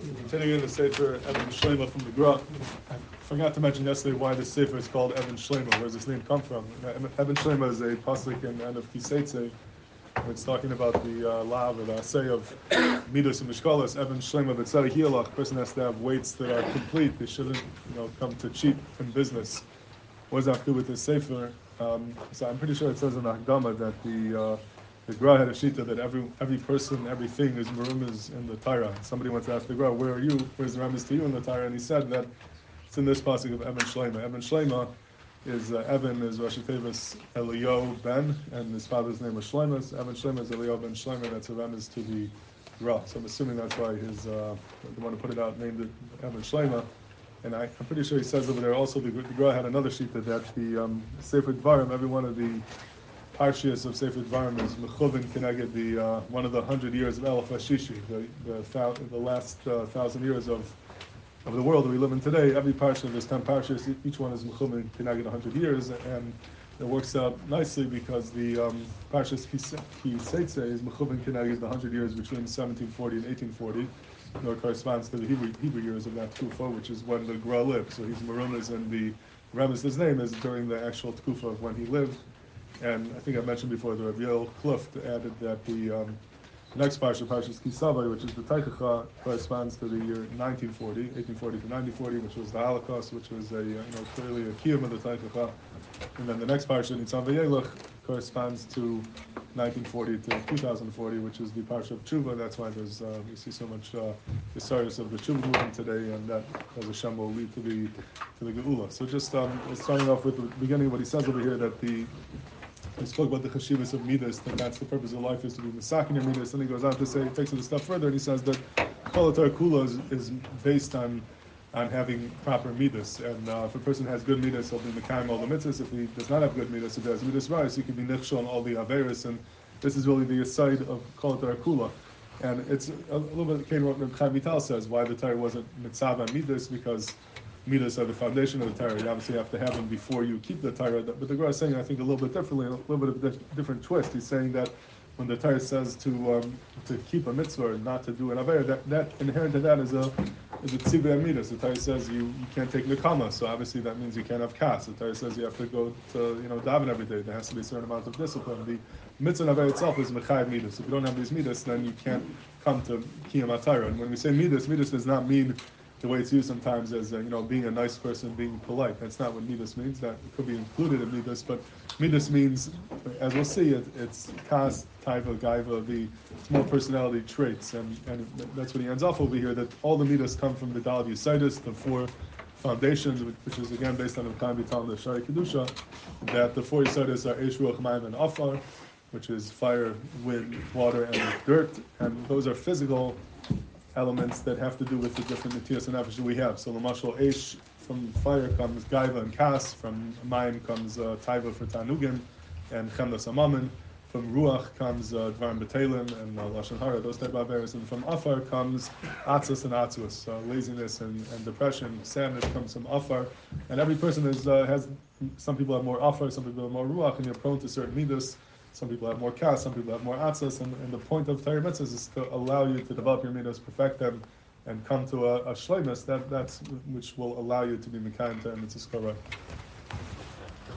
Continuing in the Sefer Evan Shlema from the Gra. I forgot to mention yesterday why this Sefer is called Evan Shlema. Where does this name come from? Evan Shlema is a pasuk in the end of Kiseitze. It's talking about the uh, lav or the assay of midas and mishkalas. Evan Shlema b'tzedek hilach. person has to have weights that are complete. They shouldn't, you know, come to cheap in business. What does that do with this Sefer? Um, so I'm pretty sure it says in the Hagdama that the uh, the Gra had a shita that every every person, everything is marumas in the Torah. Somebody went to ask the Gra, "Where are you? Where's the ramas to you in the Torah?" And he said that it's in this passage of Evan Shlema. Evan Shlema is uh, Evan is Rosh Tevis Elio Ben, and his father's name was Shlemas. Evan Shlema is Elio Ben Shlema. That's a ramas to the Gra. So I'm assuming that's why his uh, the one who put it out named it Evan Shlema. And I, am pretty sure he says over there also the, the Gra had another that, that the um, Sefer Dvarim, every one of the Parshias of Sefer Dvarim is Mechuvin Keneged, the uh, one of the hundred years of Elif Hashishi, the the, the last uh, thousand years of of the world that we live in today. Every parsha, there's ten parshas, each one is Mechuvin Keneged hundred years, and it works out nicely because the um, Parshas Kiseitze is Mechuvin Keneged the hundred years between 1740 and 1840. It corresponds to the Hebrew, Hebrew years of that Tkufa, which is when the Gra lived. So he's Marumas, and the Remes, his name is during the actual Tkufa of when he lived. And I think I mentioned before the Yoel Kluft added that the um, next parsha, Parshas Kisavai, which is the Taichacha, corresponds to the year 1940, 1840 to 1940, which was the Holocaust, which was a you know clearly a kiyum of the Taichacha. And then the next parsha, Nitzavim Vayelach, corresponds to 1940 to 2040, which is the parsha of Tshuva. That's why there's uh, we see so much uh, the service of the Tshuva movement today, and that as Hashem will lead to the to the Geula. So just um, starting off with the beginning what he says over here, that the he spoke about the chashivas of midas, that that's the purpose of life is to be misakin your midas. And he goes on to say, he takes it a step further, and he says that kolatar kula is, is based on on having proper midas. And uh, if a person has good midas, he'll be mekayim all the mitzvahs. If he does not have good midas, if he has midas rise, he can be nifshal on all the averis. And this is really the side of kolatar kula. And it's a, little bit, Cain wrote, Chaim Vital says why the Torah wasn't mitzvah midas, because midas are the foundation of the Torah. You obviously have to have them before you keep the Torah. But the Gemara is saying, I think, a little bit differently, a little bit of a different twist. He's saying that when the Torah says to um, to keep a mitzvah and not to do an aver, that, that inherent to that is a is a tzibur midas. The Torah says you, you can't take nikama, so obviously that means you can't have kas. The Torah says you have to go to you know daven every day. There has to be a certain amount of discipline. The mitzvah aver itself is mechayev midas. If you don't have these midas, then you can't come to kiyam. And when we say midas, midas does not mean the way it's used sometimes as uh, you know being a nice person, being polite. That's not what midas means. That could be included in midas, but midas means, as we'll see, it, it's kas, taiva, gaiva, the small personality traits, and, and that's what he ends off over here. That all the midas come from the Dal Yisaitis, the four foundations, which is again based on the Chaim Vital the Shari Kedusha, that the four Yisaitis are Eish, Ruach, and Afar, which is fire, wind, water, and dirt, and those are physical elements that have to do with the different Netias and Nefesh we have. So Lamashal Eish, from fire comes Gaiva and Kas, from Mayim comes uh, Taiva for Tanugim, and Chemdas Amamin. From Ruach comes uh, Dvarim B'Telim and uh, Lashon Hara, those type of areas. And from Afar comes Atzas and Atzus, uh, laziness and, and depression. Sadness comes from Afar. And every person is, uh, has, some people have more Afar, some people have more Ruach, and you're prone to certain midas. Some people have more kas, some people have more atzas, and, and the point of Torah mitzvahs is to allow you to develop your mitzvahs, perfect them, and come to a, a that that's which will allow you to be mekayim Torah mitzvahs